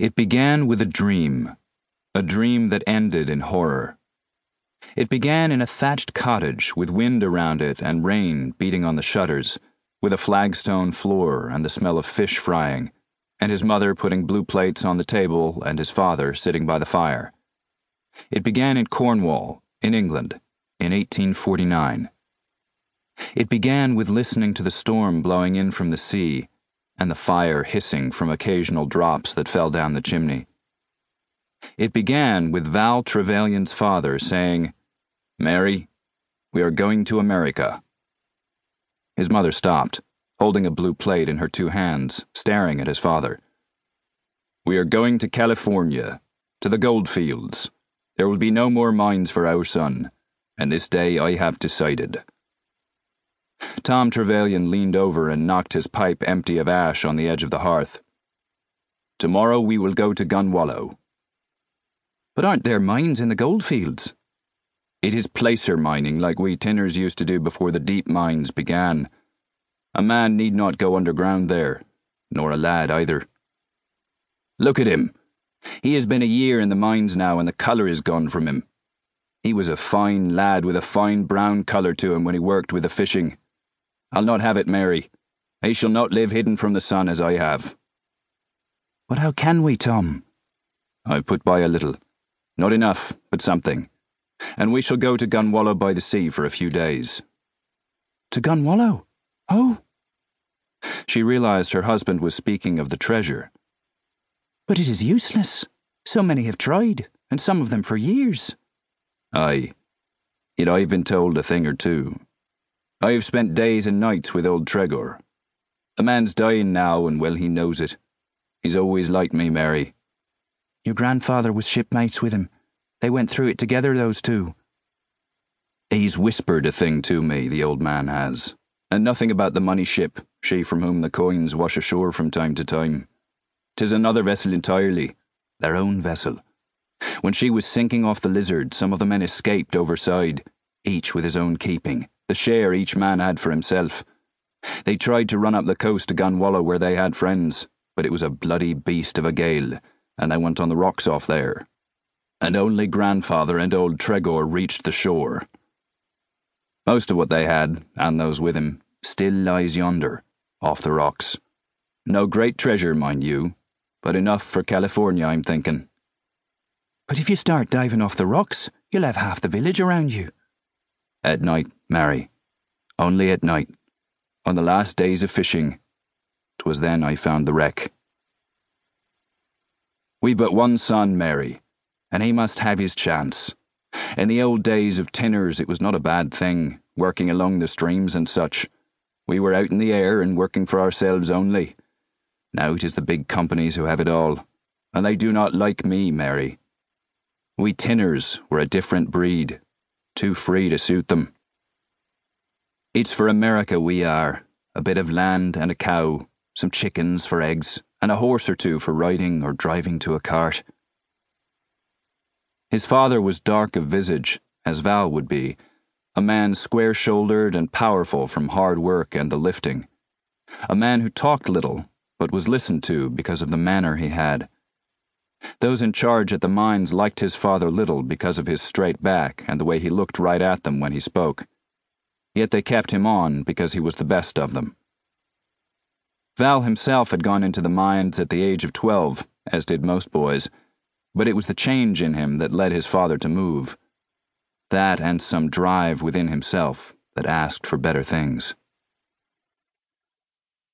It began with a dream, a dream that ended in horror. It began in a thatched cottage with wind around it and rain beating on the shutters, with a flagstone floor and the smell of fish frying, and his mother putting blue plates on the table and his father sitting by the fire. It began in Cornwall, in England, in 1849. It began with listening to the storm blowing in from the sea and the fire hissing from occasional drops that fell down the chimney. It began with Val Trevallion's father saying, Mary, we are going to America. His mother stopped, holding a blue plate in her two hands, staring at his father. We are going to California, to the gold fields. There will be no more mines for our son, and this day I have decided. Tom Trevallion leaned over and knocked his pipe empty of ash on the edge of the hearth. Tomorrow we will go to Gunwalloe. But aren't there mines in the goldfields? It is placer mining like we tinners used to do before the deep mines began. A man need not go underground there, nor a lad either. Look at him. He has been a year in the mines now, and the colour is gone from him. He was a fine lad with a fine brown colour to him when he worked with the fishing. I'll not have it, Mary. He shall not live hidden from the sun as I have. But how can we, Tom? I've put by a little. Not enough, but something. And we shall go to Gunwalloe by the sea for a few days. To Gunwalloe? Oh? She realized her husband was speaking of the treasure. But it is useless. So many have tried, and some of them for years. Aye. Yet I've been told a thing or two. I have spent days and nights with old Tregor. The man's dying now, and well he knows it. He's always liked me, Mary. Your grandfather was shipmates with him. They went through it together, those two. He's whispered a thing to me, the old man has, and nothing about the money ship, she from whom the coins wash ashore from time to time. Tis another vessel entirely, their own vessel. When she was sinking off the lizard, some of the men escaped overside, each with his own keeping the share each man had for himself. They tried to run up the coast to Gunwalloe where they had friends, but it was a bloody beast of a gale, and they went on the rocks off there. And only grandfather and old Tregor reached the shore. Most of what they had, and those with him, still lies yonder, off the rocks. No great treasure, mind you, but enough for California, I'm thinking. But if you start diving off the rocks, you'll have half the village around you. At night, Mary. Only at night. On the last days of fishing. 'Twas then I found the wreck. We've but one son, Mary, and he must have his chance. In the old days of tinners, it was not a bad thing, working along the streams and such. We were out in the air and working for ourselves only. Now it is the big companies who have it all, and they do not like me, Mary. We tinners were a different breed too free to suit them. It's for America we are a bit of land and a cow, some chickens for eggs, and a horse or two for riding or driving to a cart. His father was dark of visage, as Val would be, a man square shouldered and powerful from hard work and the lifting, a man who talked little, but was listened to because of the manner he had. Those in charge at the mines liked his father little because of his straight back and the way he looked right at them when he spoke. Yet they kept him on because he was the best of them. Val himself had gone into the mines at the age of twelve, as did most boys, but it was the change in him that led his father to move. That and some drive within himself that asked for better things.